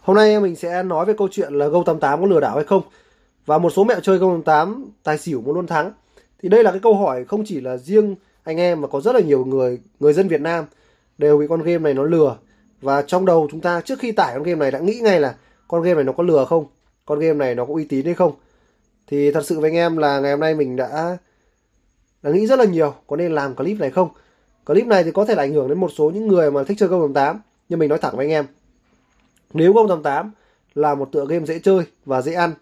Hôm nay mình sẽ nói về câu chuyện là Go88 có lừa đảo hay không và một số mẹo chơi Go88 tài xỉu muốn luôn thắng. Thì đây là cái câu hỏi không chỉ là riêng anh em mà có rất là nhiều người người dân Việt Nam đều bị con game này nó lừa và trong đầu chúng ta trước khi tải con game này đã nghĩ ngay là con game này nó có lừa không, con game này nó có uy tín hay không. Thì thật sự với anh em là ngày hôm nay mình đã đã nghĩ rất là nhiều có nên làm clip này không. Clip này thì có thể là ảnh hưởng đến một số những người mà thích chơi Go88 nhưng mình nói thẳng với anh em nếu 088 là một tựa game dễ chơi và dễ ăn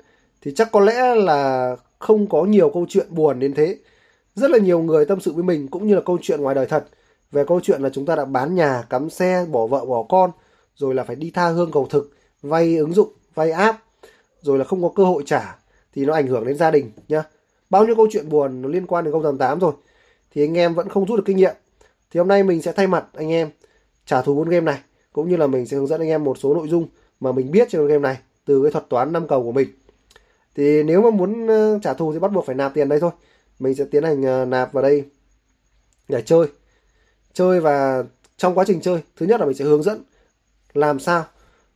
thì chắc có lẽ là không có nhiều câu chuyện buồn đến thế. Rất là nhiều người tâm sự với mình cũng như là câu chuyện ngoài đời thật về câu chuyện là chúng ta đã bán nhà, cắm xe, bỏ vợ, bỏ con rồi là phải đi tha hương cầu thực, vay ứng dụng, vay app rồi là không có cơ hội trả thì nó ảnh hưởng đến gia đình nhá. Bao nhiêu câu chuyện buồn nó liên quan đến 088 rồi thì anh em vẫn không rút được kinh nghiệm. Thì hôm nay mình sẽ thay mặt anh em trả thù con game này cũng như là mình sẽ hướng dẫn anh em một số nội dung mà mình biết trên game này từ cái thuật toán năm cầu của mình. Thì nếu mà muốn ờ, trả thù thì bắt buộc phải nạp tiền đây thôi. Mình sẽ tiến hành ờ, nạp vào đây để chơi. Chơi và trong quá trình chơi, thứ nhất là mình sẽ hướng dẫn làm sao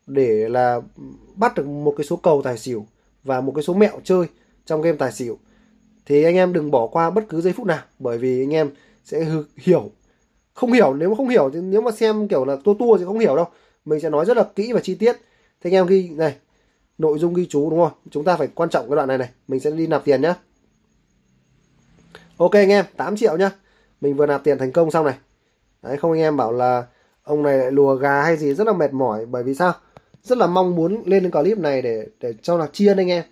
để là bắt được một cái số cầu tài xỉu và một cái số mẹo chơi trong game tài xỉu. Thì anh em đừng bỏ qua bất cứ giây phút nào, bởi vì anh em sẽ hiểu không hiểu, nếu mà không hiểu thì nếu mà xem kiểu là tua tua thì không hiểu đâu. Mình sẽ nói rất là kỹ và chi tiết. Thế anh em ghi này, nội dung ghi chú đúng không? Chúng ta phải quan trọng cái đoạn này này, mình sẽ đi nạp tiền nhá. Ok anh em 8 triệu nhá. Mình vừa nạp tiền thành công xong này. Đấy, không anh em bảo là ông này lại lùa gà hay gì, rất là mệt mỏi. Bởi vì sao? Rất là mong muốn lên cái clip này để để cho là chiên anh em.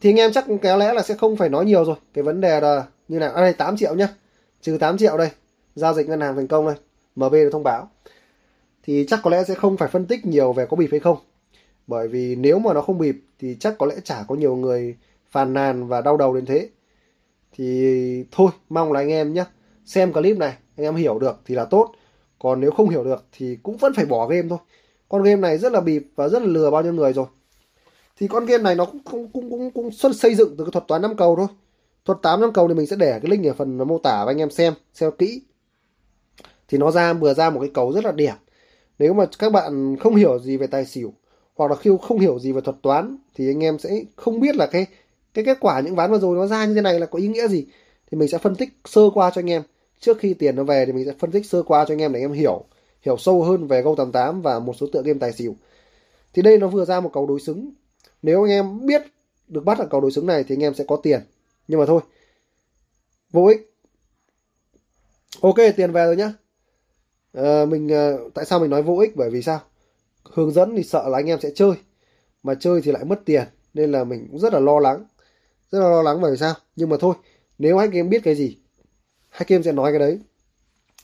Thì anh em chắc kéo lẽ là sẽ không phải nói nhiều rồi. Cái vấn đề là như nào à đây 8 triệu nhá. Trừ 8 triệu đây giao dịch ngân hàng thành công này MB được thông báo. Thì chắc có lẽ sẽ không phải phân tích nhiều về có bịp hay không. Bởi vì nếu mà nó không bịp thì chắc có lẽ chả có nhiều người phàn nàn và đau đầu đến thế. Thì thôi mong là anh em nhé xem clip này anh em hiểu được thì là tốt. Còn nếu không hiểu được thì cũng vẫn phải bỏ game thôi. Con game này rất là bịp và rất là lừa bao nhiêu người rồi. Thì con game này nó cũng cũng cũng cũng, cũng xuất xây dựng từ cái thuật toán năm cầu thôi. Thuật 8 năm cầu thì mình sẽ để cái link ở phần mô tả và anh em xem xem kỹ thì nó ra, vừa ra một cái cầu rất là đẹp. Nếu mà các bạn không hiểu gì về tài xỉu, hoặc là khi không hiểu gì về thuật toán, thì anh em sẽ không biết là cái cái kết quả những ván vừa rồi nó ra như thế này là có ý nghĩa gì. Thì mình sẽ phân tích sơ qua cho anh em. Trước khi tiền nó về thì mình sẽ phân tích sơ qua cho anh em để anh em hiểu hiểu sâu hơn về câu 88 và một số tựa game tài xỉu. Thì đây nó vừa ra một cầu đối xứng. Nếu anh em biết được bắt ở cầu đối xứng này thì anh em sẽ có tiền. Nhưng mà thôi, vô ích. Ok, tiền về rồi nhá à, mình à, tại sao mình nói vô ích? Bởi vì sao? Hướng dẫn thì sợ là anh em sẽ chơi mà chơi thì lại mất tiền nên là mình cũng rất là lo lắng. Rất là lo lắng bởi vì sao? Nhưng mà thôi nếu anh em biết cái gì hai em sẽ nói cái đấy.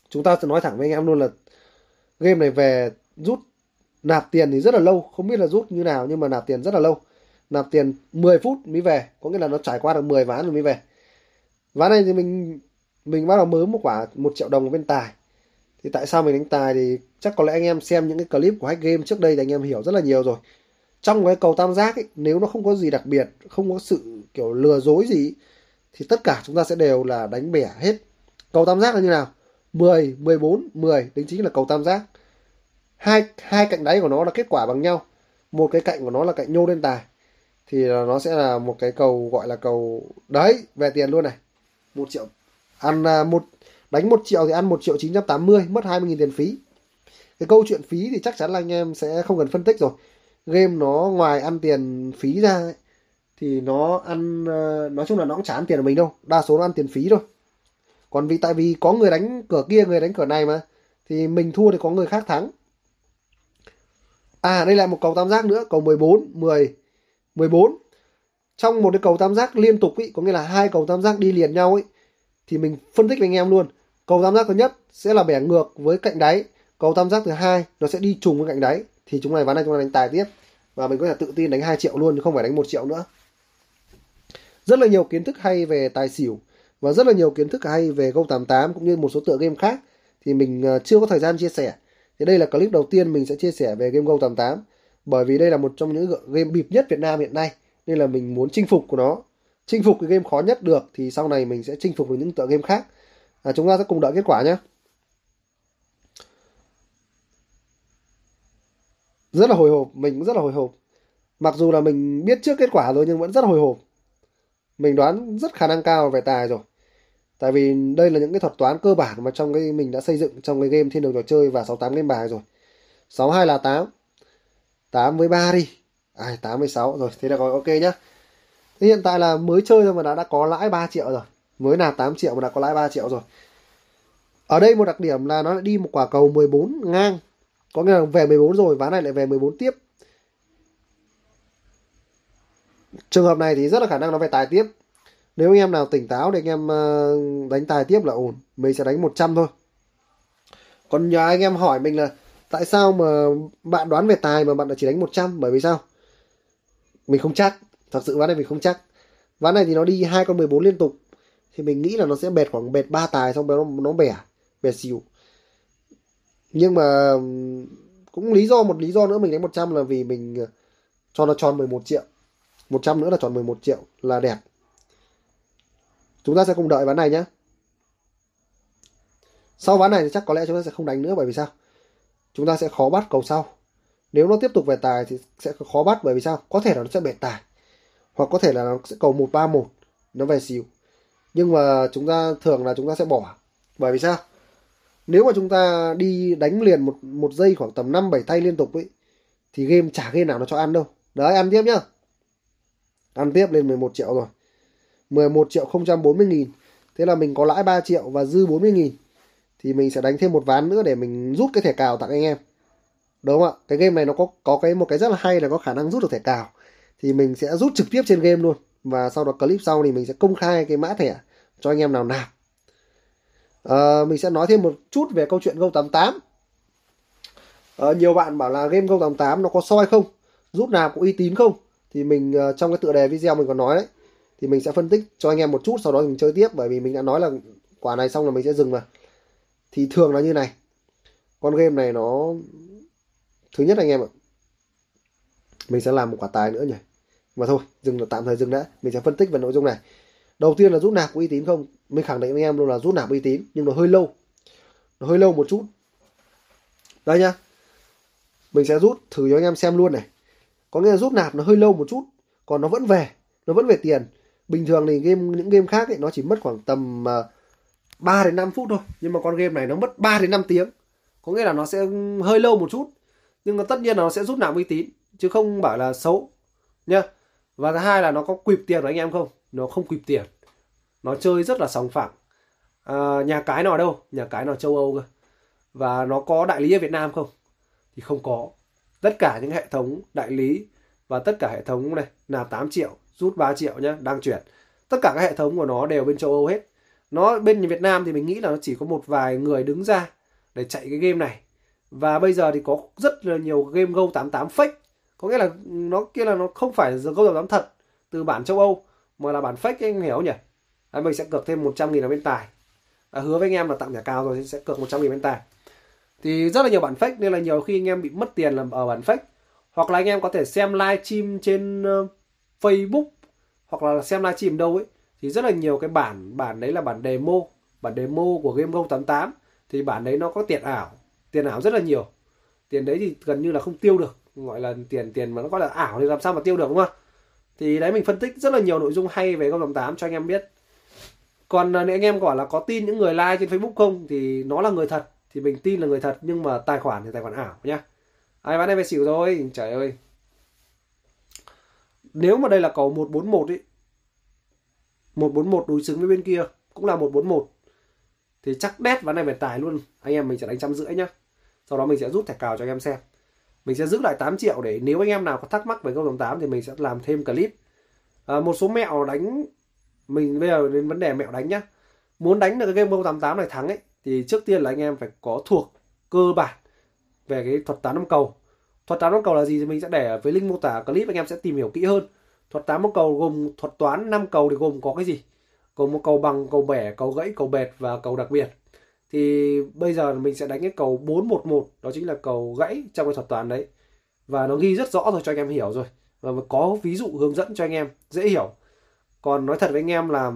Chúng ta sẽ nói thẳng với anh em luôn là game này về rút nạp tiền thì rất là lâu không biết là rút như nào nhưng mà nạp tiền rất là lâu. Nạp tiền 10 phút mới về có nghĩa là nó trải qua được 10 ván rồi mới về. Ván này thì mình mình bắt đầu mới một quả một triệu đồng bên tài thì tại sao mình đánh tài thì chắc có lẽ anh em xem những cái clip của hack game trước đây thì anh em hiểu rất là nhiều rồi. Trong cái cầu tam giác ấy, nếu nó không có gì đặc biệt không có sự kiểu lừa dối gì thì tất cả chúng ta sẽ đều là đánh bẻ hết. Cầu tam giác là như nào? 10, 14, 10 đính chính là cầu tam giác. Hai hai cạnh đáy của nó là kết quả bằng nhau. Một cái cạnh của nó là cạnh nhô lên tài. Thì nó sẽ là một cái cầu gọi là cầu đấy về tiền luôn này. Một triệu ăn à, một đánh một triệu thì ăn một triệu chín trăm tám mươi mất hai mươi nghìn tiền phí. Cái câu chuyện phí thì chắc chắn là anh em sẽ không cần phân tích rồi. Game nó ngoài ăn tiền phí ra ấy, thì nó ăn ờ, nói chung là nó cũng chả ăn tiền của mình đâu. Đa số nó ăn tiền phí thôi. Còn vì tại vì có người đánh cửa kia người đánh cửa này mà thì mình thua thì có người khác thắng. À đây là một cầu tam giác nữa cầu 14 10 14 trong một cái cầu tam giác liên tục ý, có nghĩa là hai cầu tam giác đi liền nhau ấy thì mình phân tích với anh em luôn cầu tam giác thứ nhất sẽ là bẻ ngược với cạnh đáy. Cầu tam giác thứ hai nó sẽ đi trùng với cạnh đáy. Thì chúng này ván này chúng ta đánh tài tiếp. Và mình có thể tự tin đánh 2 triệu luôn chứ không phải đánh một triệu nữa. Rất là nhiều kiến thức hay về tài xỉu. Và rất là nhiều kiến thức hay về Go 88 cũng như một số tựa game khác. Thì mình ờ, chưa có thời gian chia sẻ. Thì đây là clip đầu tiên mình sẽ chia sẻ về game Go 88 bởi vì đây là một trong những game bịp nhất Việt Nam hiện nay. Nên là mình muốn chinh phục của nó. Chinh phục cái game khó nhất được thì sau này mình sẽ chinh phục được những tựa game khác à, chúng ta sẽ cùng đợi kết quả nhé. Rất là hồi hộp mình cũng rất là hồi hộp. Mặc dù là mình biết trước kết quả rồi nhưng vẫn rất là hồi hộp. Mình đoán rất khả năng cao về tài rồi. Tại vì đây là những cái thuật toán cơ bản mà trong cái mình đã xây dựng trong cái game thiên đường trò chơi và 68 game bài rồi. 62 là 8 8 với 3 đi. Ai 8 với 6 rồi thế là gọi ok nhá. Thế hiện tại là mới chơi thôi mà đã đã có lãi 3 triệu rồi mới là 8 triệu mà đã có lãi 3 triệu rồi. Ở đây một đặc điểm là nó lại đi một quả cầu 14 ngang. Có nghĩa là về 14 rồi, ván này lại về 14 tiếp. Trường hợp này thì rất là khả năng nó về tài tiếp. Nếu anh em nào tỉnh táo thì anh em ờ, đánh tài tiếp là ổn. Mình sẽ đánh 100 thôi. Còn nhờ anh em hỏi mình là tại sao mà bạn đoán về tài mà bạn lại chỉ đánh 100 bởi vì sao? Mình không chắc. Thật sự ván này mình không chắc. Ván này thì nó đi hai con 14 liên tục thì mình nghĩ là nó sẽ bệt khoảng bệt ba tài xong nó nó bẻ bẻ xỉu. Nhưng mà cũng lý do, một lý do nữa mình đánh 100 là vì mình ờ, cho nó tròn 11 triệu. 100 nữa là tròn 11 triệu là đẹp. Chúng ta sẽ cùng đợi ván này nhé sau ván này thì chắc có lẽ chúng ta sẽ không đánh nữa bởi vì sao? Chúng ta sẽ khó bắt cầu sau. Nếu nó tiếp tục về tài thì sẽ khó bắt bởi vì sao? Có thể là nó sẽ bệt tài. Hoặc có thể là nó sẽ cầu một ba một, nó về xỉu nhưng mà chúng ta thường là chúng ta sẽ bỏ. Bởi vì sao? Nếu mà chúng ta đi đánh liền một một giây khoảng tầm năm, bảy tay liên tục ấy, thì game chả game nào nó cho ăn đâu. Đấy, ăn tiếp nhá. Ăn tiếp lên 11 triệu rồi. 11 triệu 040 nghìn. Thế là mình có lãi 3 triệu và dư 40 nghìn. Thì mình sẽ đánh thêm một ván nữa để mình rút cái thẻ cào tặng anh em. Đúng không ạ? Cái game này nó có có cái, một cái rất là hay là có khả năng rút được thẻ cào. Thì mình sẽ rút trực tiếp trên game luôn và sau đó clip sau thì mình sẽ công khai cái mã thẻ cho anh em nào nạp. À, mình sẽ nói thêm một chút về câu chuyện Go88 à, ờ, nhiều bạn bảo là game Go88 nó có soi không? Rút nạp có uy tín không? Thì mình ờ, trong cái tựa đề video mình còn nói đấy thì mình sẽ phân tích cho anh em một chút sau đó mình chơi tiếp bởi vì mình đã nói là quả này xong là mình sẽ dừng mà. Thì thường là như này. Con game này nó thứ nhất anh em ạ mình sẽ làm một quả tài nữa nhỉ mà thôi dừng là tạm thời dừng đã. Mình sẽ phân tích về nội dung này. Đầu tiên là rút nạp uy tín không? Mình khẳng định với anh em luôn là rút nạp uy tín nhưng nó hơi lâu. Nó hơi lâu một chút. Đây nhá. Mình sẽ rút thử cho anh em xem luôn này. Có nghĩa là rút nạp nó hơi lâu một chút còn nó vẫn về. Nó vẫn về tiền. Bình thường thì game những game khác ấy nó chỉ mất khoảng tầm à, uh, 3 đến 5 phút thôi. Nhưng mà con game này nó mất 3 đến 5 tiếng. Có nghĩa là nó sẽ hơi lâu một chút. Nhưng mà tất nhiên là nó sẽ rút nạp uy tín chứ không bảo là xấu. Nhá và thứ hai là nó có quỵt tiền của anh em không? Nó không quỵt tiền. Nó chơi rất là sòng phẳng. À, nhà cái nào đâu? Nhà cái nào châu âu cơ. Và nó có đại lý ở việt nam không? Thì không có. Tất cả những hệ thống đại lý và tất cả hệ thống này là 8 triệu rút 3 triệu nhá đang chuyển. Tất cả các hệ thống của nó đều bên châu âu hết. Nó bên việt nam thì mình nghĩ là nó chỉ có một vài người đứng ra để chạy cái game này. Và bây giờ thì có rất là nhiều game Go 88 fake có nghĩa là nó kia là nó không phải là độc 88 thật từ bản châu Âu mà là bản fake anh hiểu nhỉ? À, mình sẽ cược thêm 100 nghìn ở bên tài. À, hứa với anh em là tặng nhà cao rồi sẽ cược 100 nghìn bên tài. Thì rất là nhiều bản fake nên là nhiều khi anh em bị mất tiền làm ở bản fake. Hoặc là anh em có thể xem live stream trên uh, Facebook hoặc là xem live stream đâu ấy. Thì rất là nhiều cái bản bản đấy là bản demo bản demo của game Go 88 thì bản đấy nó có tiền ảo tiền ảo rất là nhiều. Tiền đấy thì gần như là không tiêu được gọi là tiền tiền mà nó gọi là ảo thì làm sao mà tiêu được, đúng không? Thì đấy, mình phân tích rất là nhiều nội dung hay về công đồng 8 cho anh em biết. Còn à, nếu anh em gọi là có tin những người like trên Facebook không thì nó là người thật, thì mình tin là người thật, nhưng mà tài khoản thì tài khoản ảo nhá. Ai bán em về xỉu thôi, trời ơi. Nếu mà đây là cầu 141 ấy 141 đối xứng với bên kia cũng là 141 thì chắc đét ván này về tài luôn. Anh em mình sẽ đánh trăm rưỡi nhá. Sau đó mình sẽ rút thẻ cào cho anh em xem mình sẽ giữ lại 8 triệu để nếu anh em nào có thắc mắc về câu đồng 8 thì mình sẽ làm thêm clip. À, một số mẹo đánh mình bây giờ đến vấn đề mẹo đánh nhá. Muốn đánh được cái game câu 88 này thắng ấy thì trước tiên là anh em phải có thuộc cơ bản về cái thuật toán năm cầu. Thuật toán năm cầu là gì thì mình sẽ để với link mô tả clip anh em sẽ tìm hiểu kỹ hơn. Thuật toán năm cầu gồm thuật toán năm cầu thì gồm có cái gì? Gồm một cầu bằng cầu bẻ cầu gãy cầu bệt và cầu đặc biệt thì bây giờ mình sẽ đánh cái cầu 411 đó chính là cầu gãy trong cái thuật toán đấy. Và nó ghi rất rõ rồi cho anh em hiểu rồi. Và có ví dụ hướng dẫn cho anh em, dễ hiểu. Còn nói thật với anh em là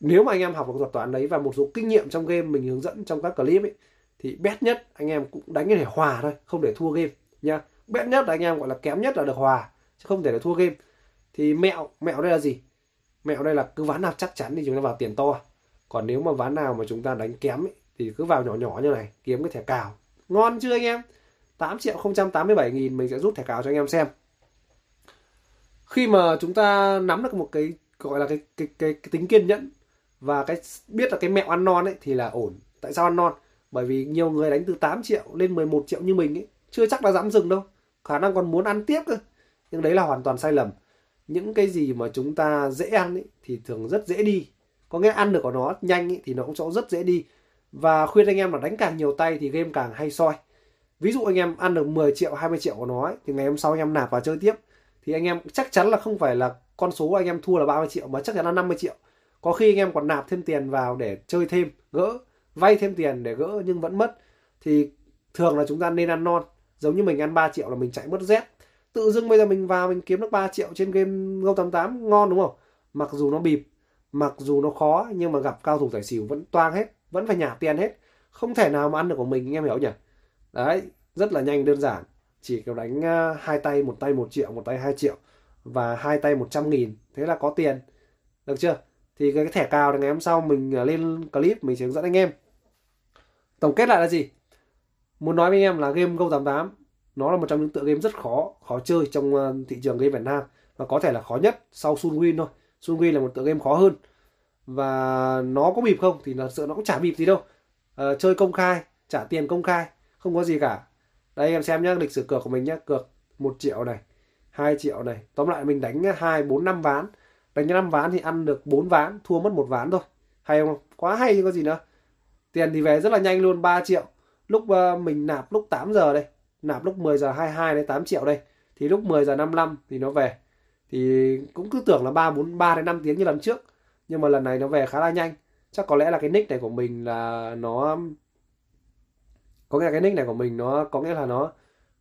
nếu mà anh em học được thuật toán đấy và một số kinh nghiệm trong game mình hướng dẫn trong các clip ấy, thì bét nhất anh em cũng đánh để hòa thôi, không để thua game nha bét nhất là anh em gọi là kém nhất là được hòa, chứ không thể là thua game. Thì mẹo mẹo đây là gì? Mẹo đây là cứ ván nào chắc chắn thì chúng ta vào tiền to còn nếu mà ván nào mà chúng ta đánh kém ấy, thì cứ vào nhỏ nhỏ như này kiếm cái thẻ cào. Ngon chưa anh em? 8 triệu 087 nghìn mình sẽ rút thẻ cào cho anh em xem. Khi mà chúng ta nắm được một cái gọi là cái cái cái, cái tính kiên nhẫn và cái biết là cái mẹo ăn non ấy thì là ổn. Tại sao ăn non? Bởi vì nhiều người đánh từ 8 triệu lên 11 triệu như mình ấy chưa chắc là dám dừng đâu. Khả năng còn muốn ăn tiếp cơ. Nhưng đấy là hoàn toàn sai lầm. Những cái gì mà chúng ta dễ ăn ấy, thì thường rất dễ đi có nghĩa ăn được của nó nhanh ý, thì nó cũng sẽ rất dễ đi. Và khuyên anh em là đánh càng nhiều tay thì game càng hay soi. Ví dụ anh em ăn được 10 triệu 20 triệu của nó ấy, thì ngày hôm sau anh em nạp vào chơi tiếp. Thì anh em chắc chắn là không phải là con số anh em thua là 30 triệu mà chắc chắn là 50 triệu. Có khi anh em còn nạp thêm tiền vào để chơi thêm gỡ vay thêm tiền để gỡ nhưng vẫn mất. Thì thường là chúng ta nên ăn non. Giống như mình ăn 3 triệu là mình chạy mất rét tự dưng bây giờ mình vào mình kiếm được 3 triệu trên game Go 88 ngon đúng không? Mặc dù nó bịp mặc dù nó khó nhưng mà gặp cao thủ tài xỉu vẫn toang hết vẫn phải nhả tiền hết. Không thể nào mà ăn được của mình anh em hiểu nhỉ đấy rất là nhanh đơn giản. Chỉ cần đánh uh, hai tay một tay một triệu một tay hai triệu và hai tay một trăm nghìn thế là có tiền. Được chưa? Thì cái thẻ cào này ngày hôm sau mình ờ, lên clip mình sẽ hướng dẫn anh em. Tổng kết lại là gì? Muốn nói với anh em là game Go 88 nó là một trong những tựa game rất khó khó chơi trong ờ, thị trường game Việt Nam và có thể là khó nhất sau Sun Win thôi. Sun là một tựa game khó hơn. Và nó có bịp không thì thật sự nó cũng chả bịp gì đâu. À, chơi công khai trả tiền công khai không có gì cả. Đây em xem nhá lịch sử cược của mình nhá cược một triệu này 2 triệu này. Tóm lại mình đánh hai bốn năm ván. Đánh năm ván thì ăn được 4 ván thua mất một ván thôi. Hay không? Quá hay chứ có gì nữa. Tiền thì về rất là nhanh luôn 3 triệu. Lúc uh, mình nạp lúc 8 giờ đây. Nạp lúc 10 giờ 22 đến 8 triệu đây. Thì lúc 10 giờ 55 thì nó về thì cũng cứ tưởng là 3 4 3 đến 5 tiếng như lần trước. Nhưng mà lần này nó về khá là nhanh. Chắc có lẽ là cái nick này của mình là nó, có nghĩa là cái nick này của mình nó, có nghĩa là nó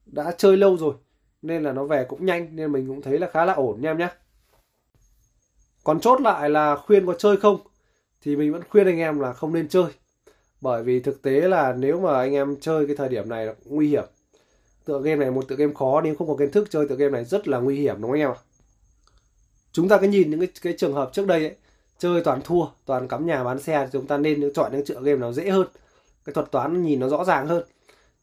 đã chơi lâu rồi. Nên là nó về cũng nhanh, nên mình cũng thấy là khá là ổn nha em nhé còn chốt lại là khuyên có chơi không? Thì mình vẫn khuyên anh em là không nên chơi. Bởi vì thực tế là nếu mà anh em chơi cái thời điểm này là nguy hiểm. Tựa game này một tựa game khó, nếu không có kiến thức chơi tựa game này rất là nguy hiểm, đúng không anh em ạ? Chúng ta cứ nhìn những cái, cái trường hợp trước đây ấy chơi toàn thua toàn cắm nhà bán xe thì chúng ta nên chọn những tựa game nào dễ hơn. Cái thuật toán nhìn nó rõ ràng hơn.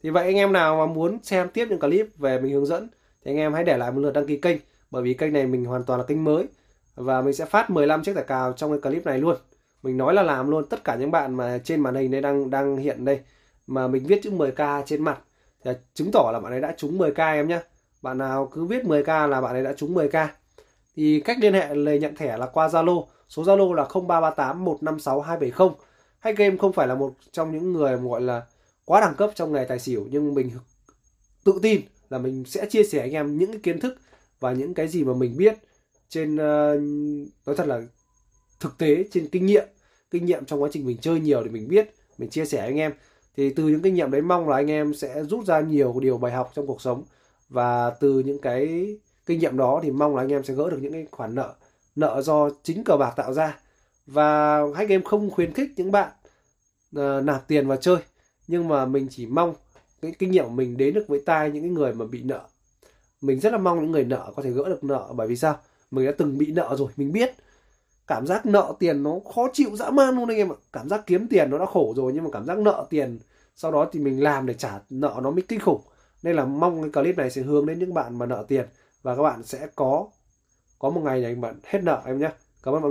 Thì vậy anh em nào mà muốn xem tiếp những clip về mình hướng dẫn thì anh em hãy để lại một lượt đăng ký kênh bởi vì kênh này mình hoàn toàn là kênh mới và mình sẽ phát 15 chiếc thẻ cào trong cái clip này luôn. Mình nói là làm luôn tất cả những bạn mà trên màn hình đây đang đang hiện đây mà mình viết chữ 10k trên mặt thì chứng tỏ là bạn ấy đã trúng 10k em nhé bạn nào cứ viết 10k là bạn ấy đã trúng 10k thì cách liên hệ, lời nhận thẻ là qua Zalo. Số Zalo là 0338 156 270 hay game không phải là một trong những người gọi là quá đẳng cấp trong nghề tài xỉu, nhưng mình tự tin là mình sẽ chia sẻ anh em những cái kiến thức và những cái gì mà mình biết trên ờ, nói thật là thực tế, trên kinh nghiệm kinh nghiệm trong quá trình mình chơi nhiều thì mình biết, mình chia sẻ anh em. Thì từ những kinh nghiệm đấy mong là anh em sẽ rút ra nhiều điều bài học trong cuộc sống và từ những cái kinh nghiệm đó thì mong là anh em sẽ gỡ được những cái khoản nợ nợ do chính cờ bạc tạo ra. Và hai game không khuyến khích những bạn uh, nạp tiền vào chơi nhưng mà mình chỉ mong cái kinh nghiệm của mình đến được với tai những cái người mà bị nợ. Mình rất là mong những người nợ có thể gỡ được nợ bởi vì sao? Mình đã từng bị nợ rồi mình biết cảm giác nợ tiền nó khó chịu dã man luôn anh em ạ. Cảm giác kiếm tiền nó đã khổ rồi nhưng mà cảm giác nợ tiền sau đó thì mình làm để trả nợ nó mới kinh khủng. Nên là mong cái clip này sẽ hướng đến những bạn mà nợ tiền và các bạn sẽ có có một ngày này bạn hết nợ em nhé. Cảm ơn mọi